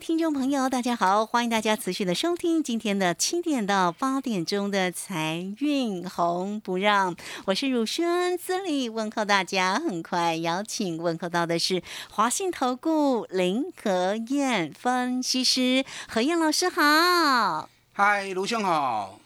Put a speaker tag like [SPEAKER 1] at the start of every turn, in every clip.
[SPEAKER 1] 听众朋友，大家好，欢迎大家持续的收听今天的七点到八点钟的财运红不让，我是汝轩，这里问候大家。很快邀请问候到的是华信投顾林和燕分析师何燕老师好。
[SPEAKER 2] 嗨，卢兄好，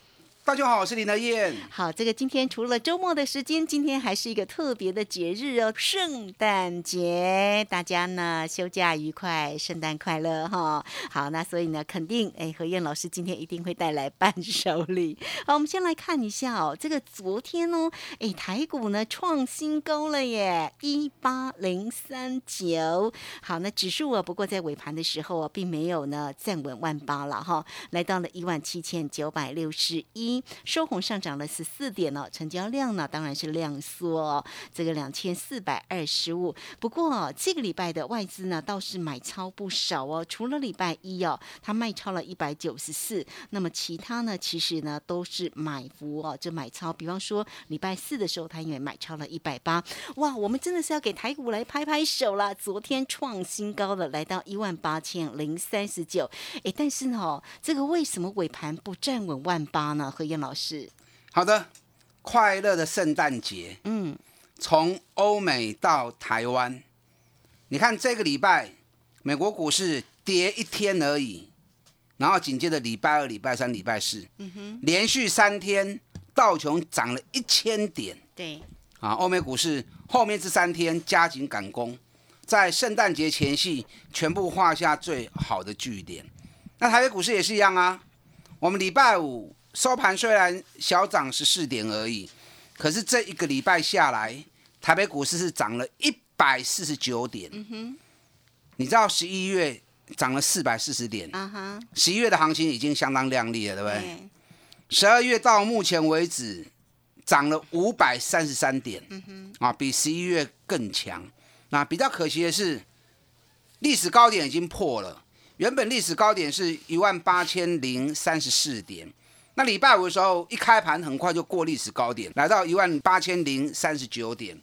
[SPEAKER 2] 大家好，我是林德燕。
[SPEAKER 1] 好，这个今天除了周末的时间，今天还是一个特别的节日哦，圣诞节，大家呢休假愉快，圣诞快乐哈。好，那所以呢，肯定哎，何燕老师今天一定会带来伴手礼。好，我们先来看一下哦，这个昨天哦，哎，台股呢创新高了耶，一八零三九。好，那指数啊，不过在尾盘的时候啊，并没有呢站稳万八了哈，来到了一万七千九百六十一，收红上涨了十四点哦，成交量呢当然是量缩哦，这个两千四百二十五。不过、这个礼拜的外资呢倒是买超不少哦，除了礼拜一哦，它卖超了一百九十四，那么其他呢其实呢都是买幅哦，这买超，比方说礼拜四的时候，它也买超了一百八，哇，我们真的是要给台股来拍拍手啦！昨天创新高了，来到一万八千零三十九，哎，但是呢、这个为什么尾盘不站稳万八呢？何燕老师，
[SPEAKER 2] 好的，快乐的圣诞节，
[SPEAKER 1] 嗯，
[SPEAKER 2] 从欧美到台湾，你看这个礼拜美国股市跌一天而已，然后紧接着礼拜二、礼拜三、礼拜四，
[SPEAKER 1] 嗯哼，
[SPEAKER 2] 连续三天道琼涨了一千点。
[SPEAKER 1] 对，
[SPEAKER 2] 啊！欧美股市后面这三天加紧赶工，在圣诞节前夕全部画下最好的句点。那台北股市也是一样啊，我们礼拜五收盘虽然小涨十四点而已，可是这一个礼拜下来，台北股市是涨了一百四十九点。
[SPEAKER 1] 嗯哼，
[SPEAKER 2] 你知道十一月涨了四百四十点，
[SPEAKER 1] 啊哈，
[SPEAKER 2] 十一月的行情已经相当亮丽了，对不对？
[SPEAKER 1] 对，
[SPEAKER 2] 十二月到目前为止涨了五百三十三点，
[SPEAKER 1] 嗯
[SPEAKER 2] 啊，比十一月更强。那比较可惜的是，历史高点已经破了，原本历史高点是一万八千零三十四点。那礼拜五的时候一开盘，很快就过历史高点，来到一万八千零三十九点。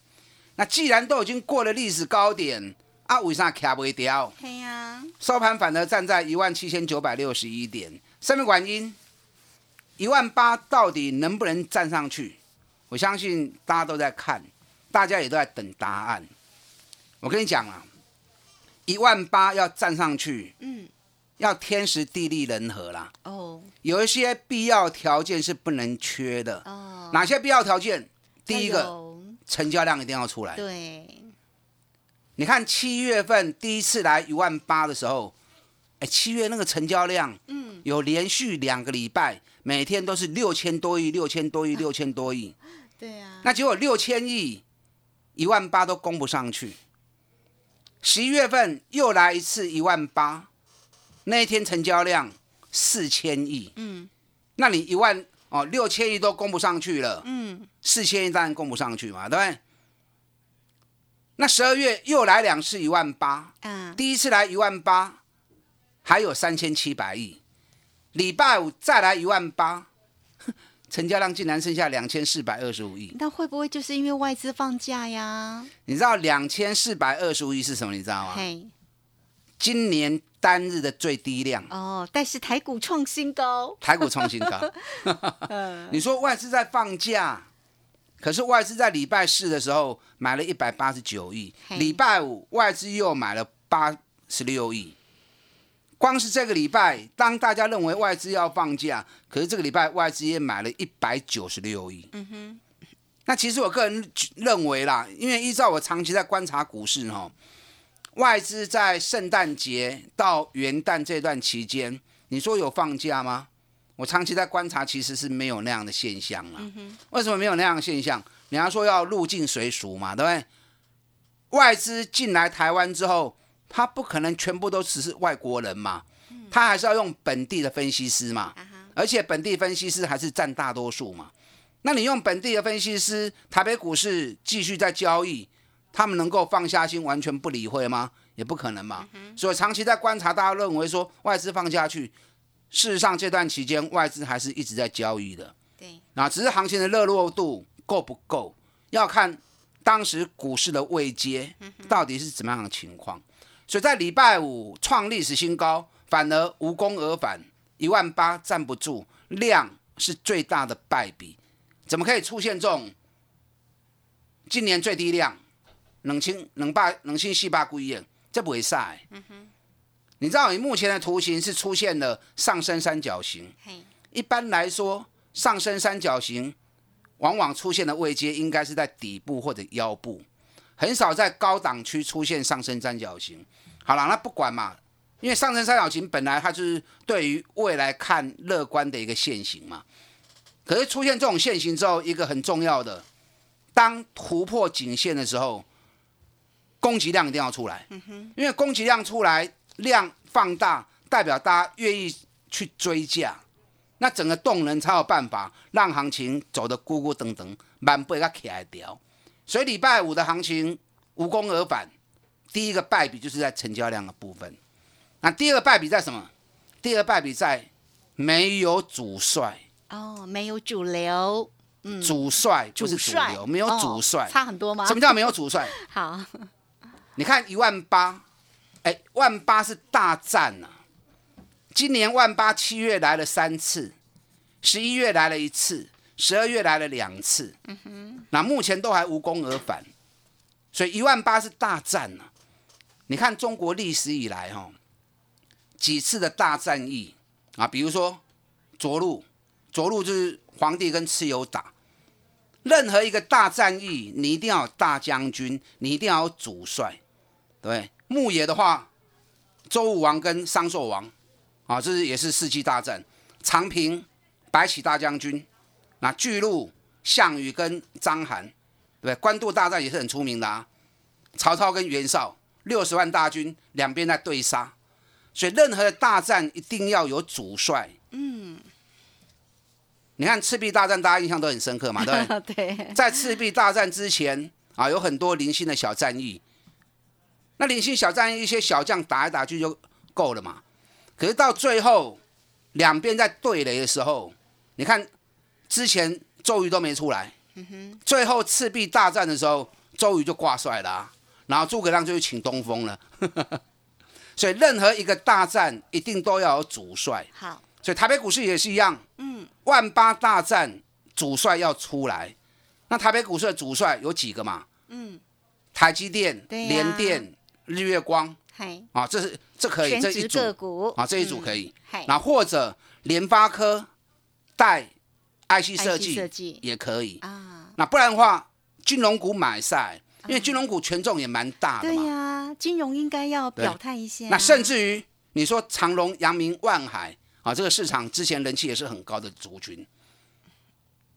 [SPEAKER 2] 那既然都已经过了历史高点，啊，为啥卡不掉？
[SPEAKER 1] 嘿呀，
[SPEAKER 2] 收盘反而站在一万七千九百六十一点，什么原因？一万八到底能不能站上去？我相信大家都在看，大家也都在等答案。我跟你讲啊，一万八要站上去，
[SPEAKER 1] 嗯，
[SPEAKER 2] 要天时地利人和啦。
[SPEAKER 1] 哦，
[SPEAKER 2] 有一些必要条件是不能缺的。
[SPEAKER 1] 哦，
[SPEAKER 2] 哪些必要条件？第一个，成交量一定要出来。
[SPEAKER 1] 对，
[SPEAKER 2] 你看七月份第一次来一万八的时候，哎，七月那个成交量，
[SPEAKER 1] 嗯，
[SPEAKER 2] 有连续两个礼拜，每天都是六千多亿、六千多亿、六千多亿。
[SPEAKER 1] 对啊，
[SPEAKER 2] 那结果六千亿、一万八都供不上去。十一月份又来一次一万八，那一天成交量四千亿，
[SPEAKER 1] 嗯
[SPEAKER 2] 那你一万哦六千亿都供不上去了，
[SPEAKER 1] 嗯，
[SPEAKER 2] 四千亿当然供不上去嘛，对不对？那十二月又来两次一万八，
[SPEAKER 1] 嗯，
[SPEAKER 2] 第一次来一万八，还有三千七百亿，礼拜五再来一万八，成交量竟然剩下两千四百二十五亿。
[SPEAKER 1] 那会不会就是因为外资放假呀？
[SPEAKER 2] 你知道两千四百二十五亿是什么？你知道吗？
[SPEAKER 1] 嘿，
[SPEAKER 2] 今年单日的最低量，
[SPEAKER 1] 哦，但是台股创新高，
[SPEAKER 2] 台股创新高。
[SPEAKER 1] 嗯，
[SPEAKER 2] 你说外资在放假，可是外资在礼拜四的时候买了一百八十九亿，礼拜五外资又买了八十六亿。光是这个礼拜，当大家认为外资要放假，可是这个礼拜外资也买了一百九十六亿。
[SPEAKER 1] 嗯哼，
[SPEAKER 2] 那其实我个人认为啦，因为依照我长期在观察股市哈，外资在圣诞节到元旦这段期间，你说有放假吗？我长期在观察，其实是没有那样的现象啦。为什么没有那样的现象？你要说要入境随俗嘛，对不对？外资进来台湾之后，他不可能全部都只是外国人嘛，他还是要用本地的分析师嘛，而且本地分析师还是占大多数嘛。那你用本地的分析师，台北股市继续在交易，他们能够放下心完全不理会吗？也不可能嘛。所以长期在观察，大家认为说外资放下去，事实上这段期间外资还是一直在交易的。
[SPEAKER 1] 对，
[SPEAKER 2] 那只是行情的热络度够不够，要看当时股市的位阶到底是怎么样的情况。所以在礼拜五创历史新高，反而无功而返，一万八站不住，量是最大的败笔。怎么可以出现这种今年最低量？冷清冷霸冷清细霸归燕，这不会晒。你知道，你目前的图形是出现了上升三角形。一般来说，上升三角形往往出现的位阶应该是在底部或者腰部，很少在高档区出现上升三角形。好了，那不管嘛，因为上升三角形本来它就是对于未来看乐观的一个线型嘛。可是出现这种线型之后，一个很重要的，当突破颈线的时候，供给量一定要出来。因为供给量出来，量放大，代表大家愿意去追价，那整个动能才有办法让行情走得咕咕噔噔，慢不它起来掉。所以礼拜五的行情无功而返，第一个败笔就是在成交量的部分。那第二个败笔在什么？第二个败笔在没有主帅。
[SPEAKER 1] 哦，没有主流，嗯，
[SPEAKER 2] 主帅就是主
[SPEAKER 1] 帅
[SPEAKER 2] 流，没有主
[SPEAKER 1] 哦
[SPEAKER 2] 帅。
[SPEAKER 1] 差很多吗？
[SPEAKER 2] 什么叫没有主帅？
[SPEAKER 1] 好？
[SPEAKER 2] 你看一万八，哎，万八是大战啊！今年万八七月来了三次，十一月来了一次，十二月来了两次。嗯哼，那目前都还无功而返，所以一万八是大战啊！你看中国历史以来哈、哦，几次的大战役啊，比如说涿鹿，涿鹿就是皇帝跟蚩尤打。任何一个大战役，你一定要有大将军，你一定要有主帅，对？牧野的话，周武王跟商纣王，啊，这是也是世纪大战。长平，白起大将军，那巨鹿，项羽跟章邯，对？官渡大战也是很出名的啊。曹操跟袁绍，六十万大军，两边在对杀，所以任何的大战一定要有主帅。嗯，你看 赤壁大战，大家印象都很深刻嘛，对不对？
[SPEAKER 1] 对，
[SPEAKER 2] 在赤壁大战之前啊，有很多零星的小战役。那零星小战役，一些小将打来打去就够了嘛。可是到最后，两边在对垒的时候，你看之前周瑜都没出来，最后赤壁大战的时候，周瑜就挂帅了、啊，然后诸葛亮就去请东风了。所以任何一个大战一定都要有主帅。
[SPEAKER 1] 好，
[SPEAKER 2] 所以台北股市也是一样，
[SPEAKER 1] 嗯，
[SPEAKER 2] 万八大战主帅要出来，那台北股市的主帅有几个嘛？
[SPEAKER 1] 嗯，
[SPEAKER 2] 台积电、联电、日月光。
[SPEAKER 1] 嗨，
[SPEAKER 2] 啊，这是这可以，这一组。
[SPEAKER 1] 个股。
[SPEAKER 2] 啊，这一组
[SPEAKER 1] 嗯
[SPEAKER 2] 可以。
[SPEAKER 1] 嗨，
[SPEAKER 2] 那或者联发科带 IC 设计
[SPEAKER 1] 设计。
[SPEAKER 2] 也可以。
[SPEAKER 1] 啊，
[SPEAKER 2] 那不然的话，金融股买赛，因为金融股权重也蛮大的嘛。
[SPEAKER 1] 对
[SPEAKER 2] 嘛。
[SPEAKER 1] 呀，金融应该要表态一些，
[SPEAKER 2] 那甚至于你说长隆、阳明、万海啊，这个市场之前人气也是很高的族群，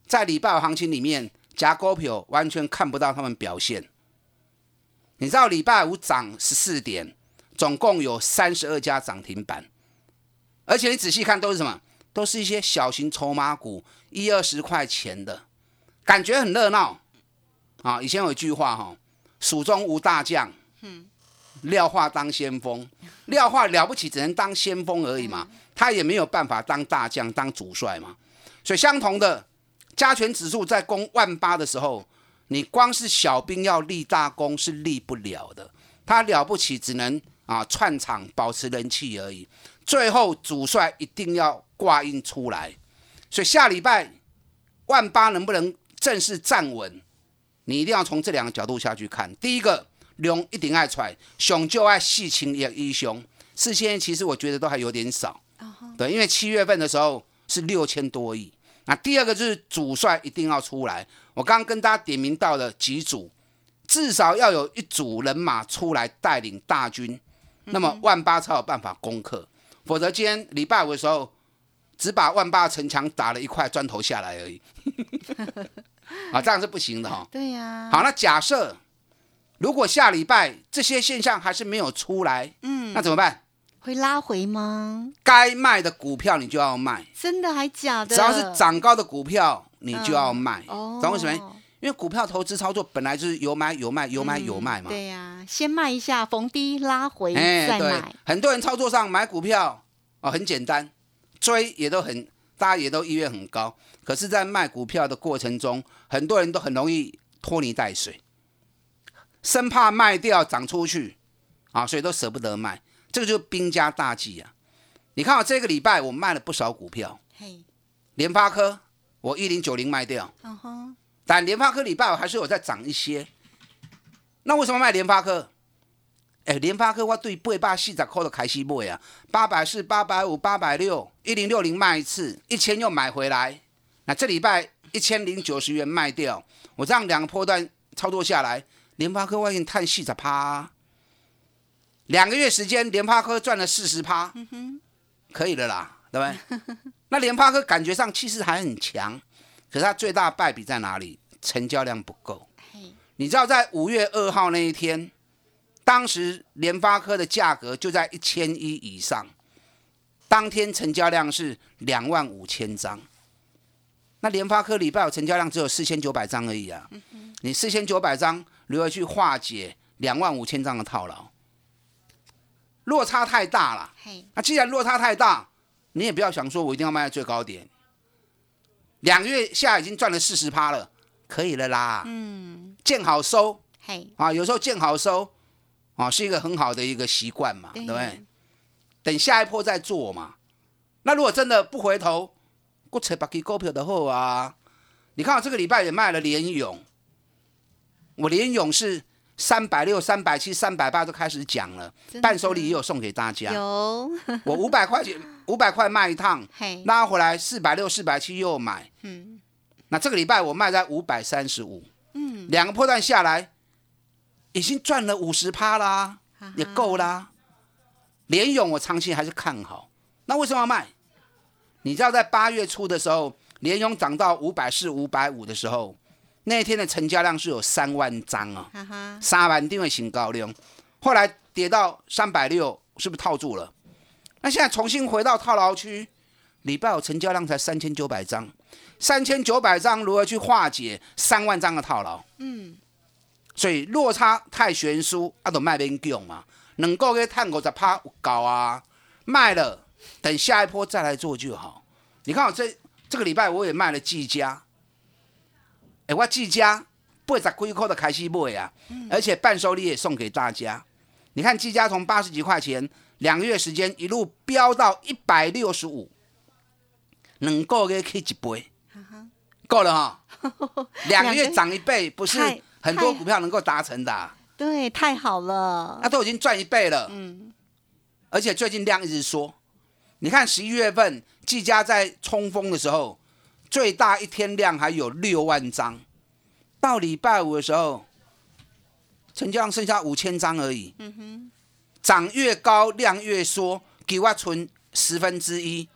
[SPEAKER 2] 在礼拜五行情里面，夹股票完全看不到他们表现。你知道礼拜五涨十四点，总共有三十二家涨停板，而且你仔细看都是什么？都是一些小型筹码股，一二十块钱的，感觉很热闹啊。以前有一句话哈、蜀中无大将，廖化当先锋，廖化了不起，只能当先锋而已嘛，他也没有办法当大将、当主帅嘛。所以相同的，加权指数在攻万八的时候，你光是小兵要立大功是立不了的，他了不起，只能啊串场保持人气而已。最后主帅一定要挂印出来，所以下礼拜万八能不能正式站稳，你一定要从这两个角度下去看。第一个。龙一定爱出来，熊就爱细情也一熊，事先其实我觉得都还有点少，对，因为七月份的时候是六千多亿。那第二个就是主帅一定要出来，我刚刚跟大家点名到了几组，至少要有一组人马出来带领大军，那么万八才有办法攻克，否则今天礼拜五的时候只把万八城墙打了一块砖头下来而已。啊，这样是不行的哈。
[SPEAKER 1] 对呀，
[SPEAKER 2] 好，那假设如果下礼拜这些现象还是没有出来，
[SPEAKER 1] 嗯，
[SPEAKER 2] 那怎么办？
[SPEAKER 1] 会拉回吗？
[SPEAKER 2] 该卖的股票你就要卖，
[SPEAKER 1] 真的还假的？
[SPEAKER 2] 只要是涨高的股票你就要卖。
[SPEAKER 1] 哦，
[SPEAKER 2] 懂为什么？因为股票投资操作本来就是有买有卖，有买有卖嘛。
[SPEAKER 1] 对呀，先卖一下，逢低拉回再买。，
[SPEAKER 2] 很多人操作上买股票哦，很简单，追也都很，大家也都意愿很高。可是，在卖股票的过程中，很多人都很容易拖泥带水，生怕卖掉涨出去啊，所以都舍不得卖。这个就是兵家大忌啊！你看我这个礼拜我卖了不少股票，
[SPEAKER 1] 嘿，
[SPEAKER 2] 联发科我一零九零卖掉，
[SPEAKER 1] 嗯哼，
[SPEAKER 2] 但联发科礼拜我还是有在涨一些。那为什么卖联发科？哎，联发科我对八百四十块的开始买啊，八百四、八百五、八百六，一零六零卖一次，一千又买回来。那这礼拜一千零九十元卖掉，我这样两个波段操作下来，联发科我已经探四十趴，两个月时间，联发科赚了四十趴，可以了啦，对不对？那联发科感觉上气势还很强，可是它最大败笔在哪里？成交量不够。你知道在五月二号那一天，当时联发科的价格就在一千一以上，当天成交量是两万五千张。那联发科礼拜五成交量只有四千九百张而已啊，你四千九百张如何去化解两万五千张的套牢？落差太大了。
[SPEAKER 1] 嘿，
[SPEAKER 2] 那既然落差太大，你也不要想说我一定要卖在最高点。两个月下已经赚了四十趴了，可以了啦。
[SPEAKER 1] 嗯，
[SPEAKER 2] 见好收
[SPEAKER 1] 嘿，
[SPEAKER 2] 啊，有时候见好收啊，是一个很好的一个习惯嘛，对不对？等下一波再做嘛。那如果真的不回头，我扯把给股票的后啊，你看我这个礼拜也卖了联勇，我联勇是三百六、三百七、三百八都开始讲了，伴手礼也有送给大家。
[SPEAKER 1] 有，
[SPEAKER 2] 我五百块钱，五百块卖一趟，拉回来四百六、四百七又买。
[SPEAKER 1] 嗯
[SPEAKER 2] 那这个礼拜我卖在五百三十五，
[SPEAKER 1] 嗯，
[SPEAKER 2] 两个波段下来，已经赚了五十趴啦，也够啦。联勇我长期还是看好，那为什么要卖？你知道在八月初的时候，联勇涨到五百四、五百五的时候，那天的成交量是有三万张啊，
[SPEAKER 1] 哈哈，
[SPEAKER 2] 三万定位新高量，后来跌到三百六，是不是套住了？那现在重新回到套牢区，礼拜五成交量才三千九百张，三千九百张如何去化解三万张的套牢？
[SPEAKER 1] 嗯，
[SPEAKER 2] 所以落差太悬殊，啊，都卖边用嘛。能够给探五十趴有高啊，卖了，等下一波再来做就好。你看我这这个礼拜我也卖了技嘉，哎、我技嘉八十几块的开始买啊，而且伴手礼也送给大家。你看技嘉从八十几块钱，两个月时间一路飙到一百六十五，两个月去一倍，够了哈。两个月涨一倍，不是很多股票能够达成的啊、
[SPEAKER 1] 对，太好了
[SPEAKER 2] 那、，都已经赚一倍了。
[SPEAKER 1] 嗯，
[SPEAKER 2] 而且最近量一直缩。你看十一月份技嘉在冲锋的时候，最大一天量还有六万张，到礼拜五的时候，成交量剩下五千张而已。
[SPEAKER 1] 嗯哼，
[SPEAKER 2] 涨越高，量越缩，给我存十分之一。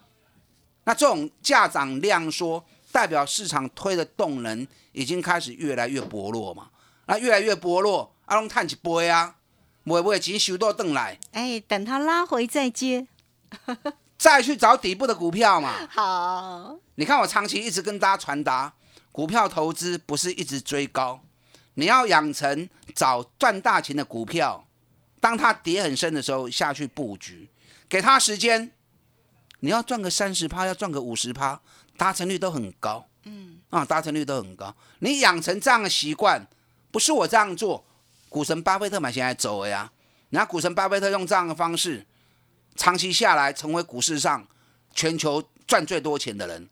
[SPEAKER 2] 那这种价涨量缩，代表市场推的动能已经开始越来越薄弱嘛？那越来越薄弱，啊，拢探一杯啊，会不会钱收到顿来，
[SPEAKER 1] 哎，等它拉回再接，
[SPEAKER 2] 再去找底部的股票嘛？
[SPEAKER 1] 好，
[SPEAKER 2] 你看我长期一直跟大家传达，股票投资不是一直追高，你要养成找赚大钱的股票，当它跌很深的时候下去布局，给它时间，你要赚个三十趴，要赚个五十趴，达成率都很高。嗯，啊，达成率都很高。你养成这样的习惯，不是我这样做，股神巴菲特买现在走了呀。人家股神巴菲特用这样的方式，长期下来成为股市上全球赚最多钱的人。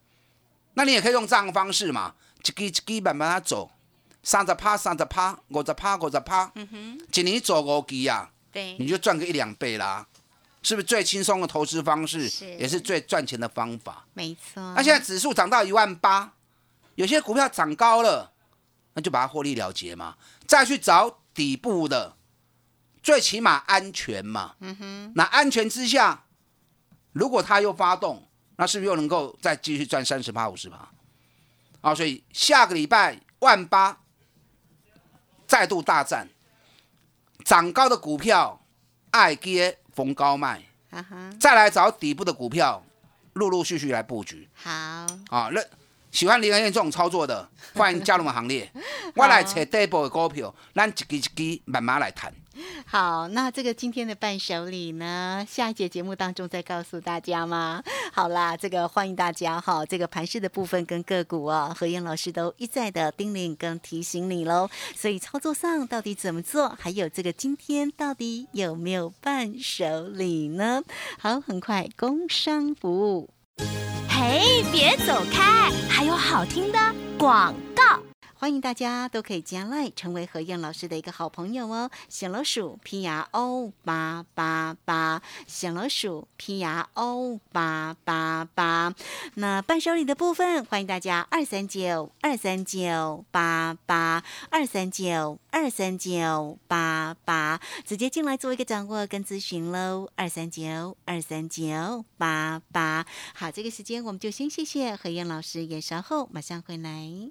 [SPEAKER 2] 那你也可以用这样的方式嘛，一基一支慢慢它走，三十趴、三十趴、五十趴、五十趴，嗯哼一年走五支啊，
[SPEAKER 1] 对，
[SPEAKER 2] 你就赚个一两倍啦，是不是最轻松的投资方式，
[SPEAKER 1] 是
[SPEAKER 2] 也是最赚钱的方法？
[SPEAKER 1] 没错。
[SPEAKER 2] 那现在指数涨到一万八，有些股票涨高了，那就把它获利了结嘛，再去找底部的，最起码安全嘛。嗯哼。那安全之下，如果它又发动，那是不是又能够再继续赚三十趴、五十趴？啊，所以下个礼拜万八再度大战，涨高的股票爱跌逢高卖，再来找底部的股票，陆陆续续来布局
[SPEAKER 1] 好，
[SPEAKER 2] 啊。那喜欢林和燕这种操作的，欢迎加入我们行列。我来找底部的股票，咱一支一支慢慢来谈。
[SPEAKER 1] 好，那这个今天的伴手礼呢，下一节节目当中再告诉大家吗？好啦，这个欢迎大家哈，这个盘势的部分跟个股哦，何燕老师都一再的叮咛跟提醒你喽。所以操作上到底怎么做，还有这个今天到底有没有伴手礼呢？好，很快工商服务。
[SPEAKER 3] 嘿，别走开，还有好听的广。
[SPEAKER 1] 欢迎大家都可以加来成为何燕老师的一个好朋友哦。小老鼠 P R O 八八八，小老鼠 P R O 八八八。那伴手礼的部分，欢迎大家二三九二三九八八二三九二三九八八，直接进来做一个掌握跟咨询喽。二三九二三九八八。好，这个时间我们就先谢谢何燕老师，也稍后马上回来。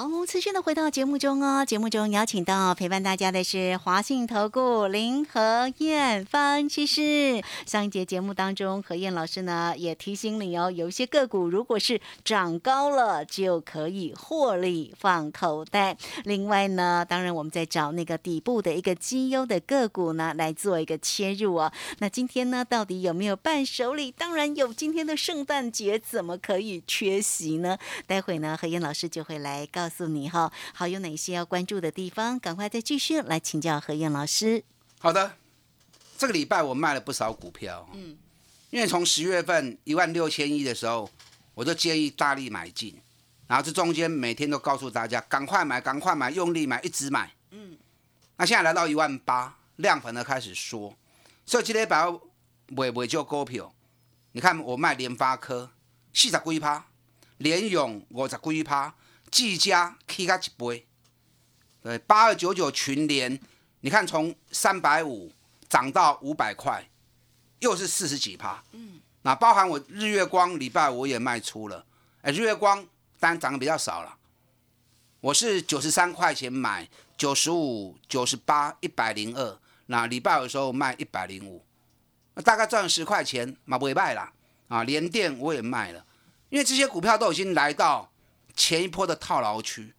[SPEAKER 1] 好，持续的回到节目中哦。节目中邀请到陪伴大家的是华信投顾林和燕分析师。上一节节目当中，何燕老师呢也提醒你哦，有一些个股如果是涨高了，就可以获利放口袋。另外呢，当然我们在找那个底部的一个绩优的个股呢，来做一个切入哦。那今天呢，到底有没有伴手礼？当然有，今天的圣诞节怎么可以缺席呢？待会呢，何燕老师就会来告诉你哈，好有哪些要关注的地方，赶快再继续来请教何燕老师。
[SPEAKER 2] 好的，这个礼拜我卖了不少股票，嗯，因为从十月份一万六千亿的时候，我就建议大力买进，然后这中间每天都告诉大家赶快买，赶快买，用力买，一直买，嗯，那现在来到一万八，量粉呢开始缩，所以今天把买买就股票，你看我卖联发科四十几趴，联勇五十几趴。技嘉起价一倍，对，八二九九群联，你看从三百五涨到五百块，又是四十几趴。嗯，那包含我日月光礼拜我也卖出了，哎，日月光当然涨得比较少了，我是九十三块钱买，九十五、九十八、一百零二，那礼拜有时候卖一百零五，大概赚十块钱，嘛不会卖啦。啊，联电我也卖了，因为这些股票都已经来到。前一波的套牢区，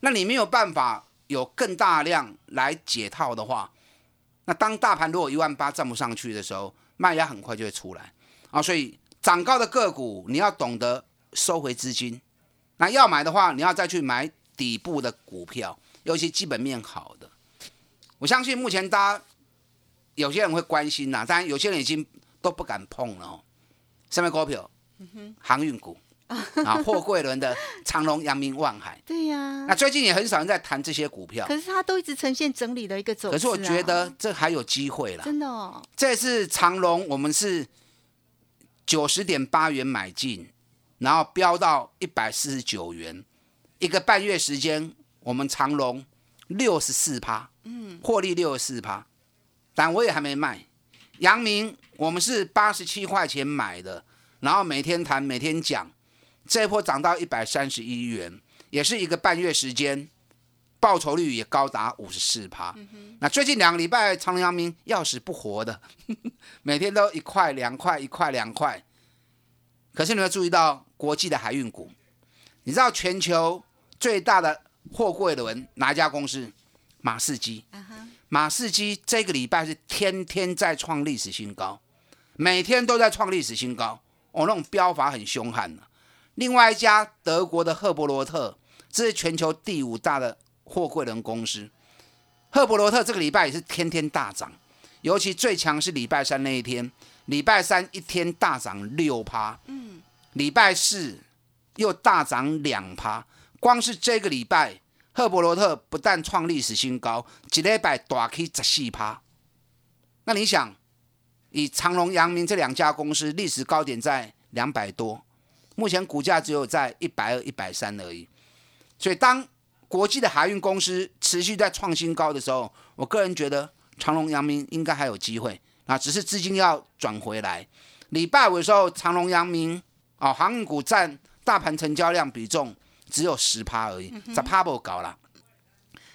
[SPEAKER 2] 那你没有办法有更大量来解套的话，那当大盘如果一万八站不上去的时候，卖压很快就会出来啊。所以涨高的个股你要懂得收回资金，那要买的话，你要再去买底部的股票，尤其基本面好的。我相信目前大家有些人会关心呐，当然有些人已经都不敢碰了哦。什么股票？航运股。啊，货柜轮的长隆、阳明、万海，
[SPEAKER 1] 对呀。
[SPEAKER 2] 那最近也很少人在谈这些股票，
[SPEAKER 1] 可是它都一直呈现整理的一个走势。
[SPEAKER 2] 可是我觉得这还有机会了，
[SPEAKER 1] 真的。哦。
[SPEAKER 2] 这次长隆我们是九十点八元买进，然后飙到一百四十九元，一个半月时间，我们长隆六十四趴，嗯，获利六十四趴，但我也还没卖。阳明我们是八十七块钱买的，然后每天谈，每天讲。这一波涨到一百三十一元，也是一个半月时间，报酬率也高达五十四趴。那最近两个礼拜，长隆、阳明要死不活的，每天都一块两块，一块两块。可是你会注意到国际的海运股，你知道全球最大的货柜轮哪一家公司？马士基。马士基这个礼拜是天天在创历史新高，每天都在创历史新高。哦，那种飙法很凶悍的。另外一家德国的赫伯罗特，这是全球第五大的货柜轮公司。赫伯罗特这个礼拜也是天天大涨，尤其最强是礼拜三那一天，礼拜三一天大涨六趴，嗯，礼拜四又大涨两趴。光是这个礼拜，赫伯罗特不但创历史新高，一礼拜大起十四趴。那你想，以长隆、阳明这两家公司历史高点在两百多，目前股价只有在一百二、一百三而已。所以当国际的海运公司持续在创新高的时候，我个人觉得长隆、阳明应该还有机会啊，只是资金要转回来。礼拜五的时候，长隆、阳明啊，航运股占大盘成交量比重只有十趴而已，十趴不搞了。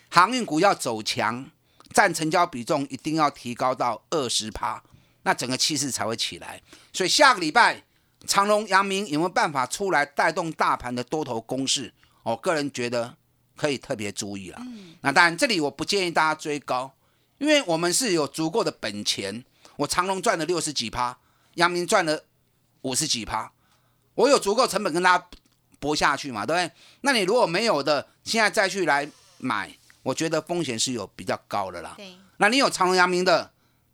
[SPEAKER 2] 航运股要走强，占成交比重一定要提高到二十趴，那整个气势才会起来。所以下个礼拜，长隆、阳明有没有办法出来带动大盘的多头攻势？我个人觉得可以特别注意了。那当然，这里我不建议大家追高，因为我们是有足够的本钱。我长隆赚了六十几趴，阳明赚了五十几趴，我有足够成本跟大家搏下去嘛，对不对？那你如果没有的，现在再去来买，我觉得风险是有比较高的啦。
[SPEAKER 1] 对，
[SPEAKER 2] 那你有长隆、阳明的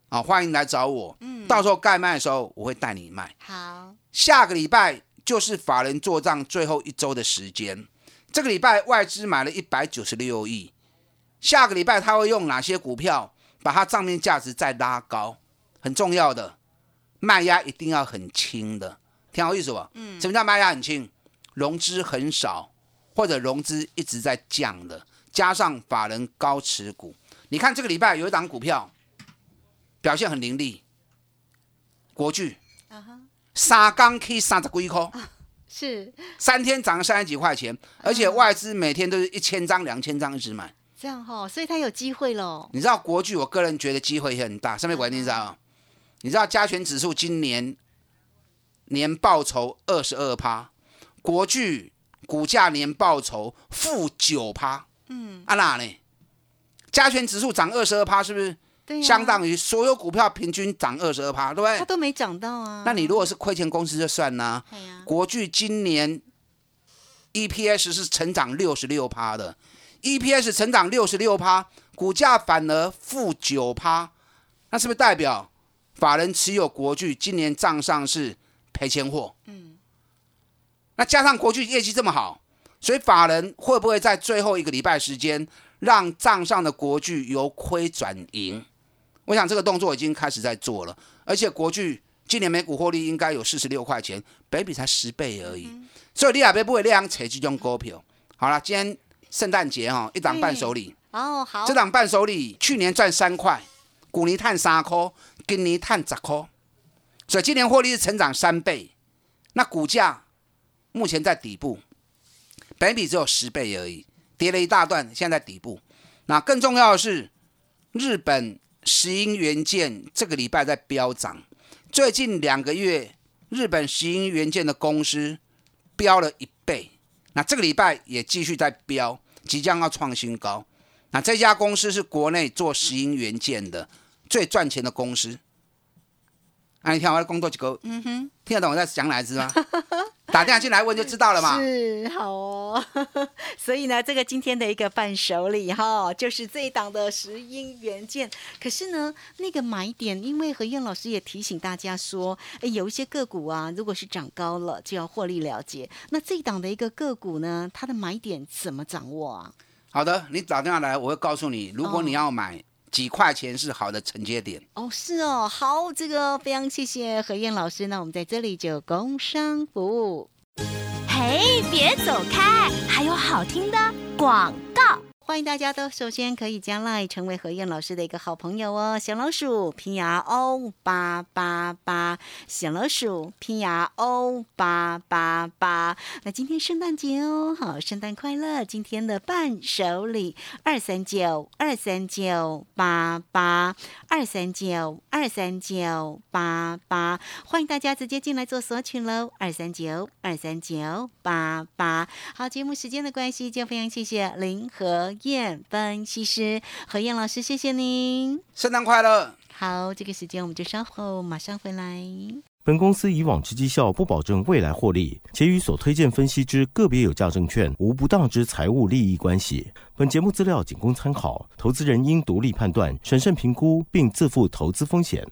[SPEAKER 2] 啊，欢迎来找我。嗯，到时候盖卖的时候，我会带你卖。
[SPEAKER 1] 好，
[SPEAKER 2] 下个礼拜就是法人做账最后一周的时间。这个礼拜外资买了一百九十六亿，下个礼拜他会用哪些股票把它账面价值再拉高？很重要的，卖压一定要很轻的，听好意思吧？嗯，什么叫卖压很轻？融资很少，或者融资一直在降的，加上法人高持股。你看这个礼拜有一档股票表现很凌厉，国巨，
[SPEAKER 1] 啊哈，
[SPEAKER 2] 三缸 K 三十几块。
[SPEAKER 1] 是
[SPEAKER 2] 三天涨了三十几块钱，而且外资每天都是一千张、两千张一直买。
[SPEAKER 1] 这样哈、所以他有机会喽。
[SPEAKER 2] 你知道国巨，我个人觉得机会也很大。上面管你知道吗？你知道加权指数今年年报酬二十二趴，国巨股价年报酬负九趴。嗯，啊哪呢？加权指数涨二十二趴，是不是相当于所有股票平均涨二十二趴，对不对？
[SPEAKER 1] 他都没涨到啊。
[SPEAKER 2] 那你如果是亏钱公司就算啦。
[SPEAKER 1] 哎呀，
[SPEAKER 2] 国巨今年 EPS 是成长六十六趴的，EPS 成长六十六趴，股价反而负九趴，那是不是代表法人持有国巨今年账上是赔钱货？嗯，那加上国巨业绩这么好，所以法人会不会在最后一个礼拜时间让账上的国巨由亏转盈？我想这个动作已经开始在做了，而且国巨今年每股获利应该有四十六块钱，北比才十倍而已。所以你也别不会那样扯这种股票。好了，今天圣诞节哈、一档伴手礼，
[SPEAKER 1] 哦好，
[SPEAKER 2] 这档伴手礼去年赚三块，股年探三块，今年探十块，所以今年获利是成长三倍。那股价目前在底部，北比只有十倍而已，跌了一大段，现在在底部。那更重要的是，日本石英元件这个礼拜在飙涨，最近两个月日本石英元件的公司飙了一倍，那这个礼拜也继续在飙，即将要创新高。那这家公司是国内做石英元件的最赚钱的公司。啊，你听我的工作几个，嗯哼，听得懂我在讲哪一只吗？打电话进来问就知道了嘛。
[SPEAKER 1] 是好哦，所以呢，这个今天的一个伴手礼哈，就是这一档的石英元件。可是呢，那个买点，因为何燕老师也提醒大家说，哎，有一些个股啊，如果是涨高了，就要获利了结。那这一档的一个个股呢，它的买点怎么掌握啊？
[SPEAKER 2] 好的，你打电话来，我会告诉你，如果你要买几块钱是好的承接点。
[SPEAKER 1] 哦，是哦，好，这个非常谢谢何燕老师。那我们在这里就工商服务。
[SPEAKER 3] 嘿，别走开，还有好听的广告。
[SPEAKER 1] 欢迎大家都首先可以加 line 成为何燕老师的一个好朋友哦，小老鼠拼牙 O 八八八，小老鼠拼牙 O 八八八。那今天圣诞节哦，好，圣诞快乐！今天的伴手礼二三九二三九八八二三九二三九八八，欢迎大家直接进来做索取喽，二三九二三九八八。好，节目时间的关系，就非常谢谢林和燕分析师何燕老师，谢谢您。
[SPEAKER 2] 圣诞快乐！
[SPEAKER 1] 好，这个时间我们就稍后马上回来。
[SPEAKER 4] 本公司以往之绩效不保证未来获利，且与所推荐分析之个别有价证券无不当之财务利益关系。本节目资料仅供参考，投资人应独立判断、审慎评估，并自负投资风险。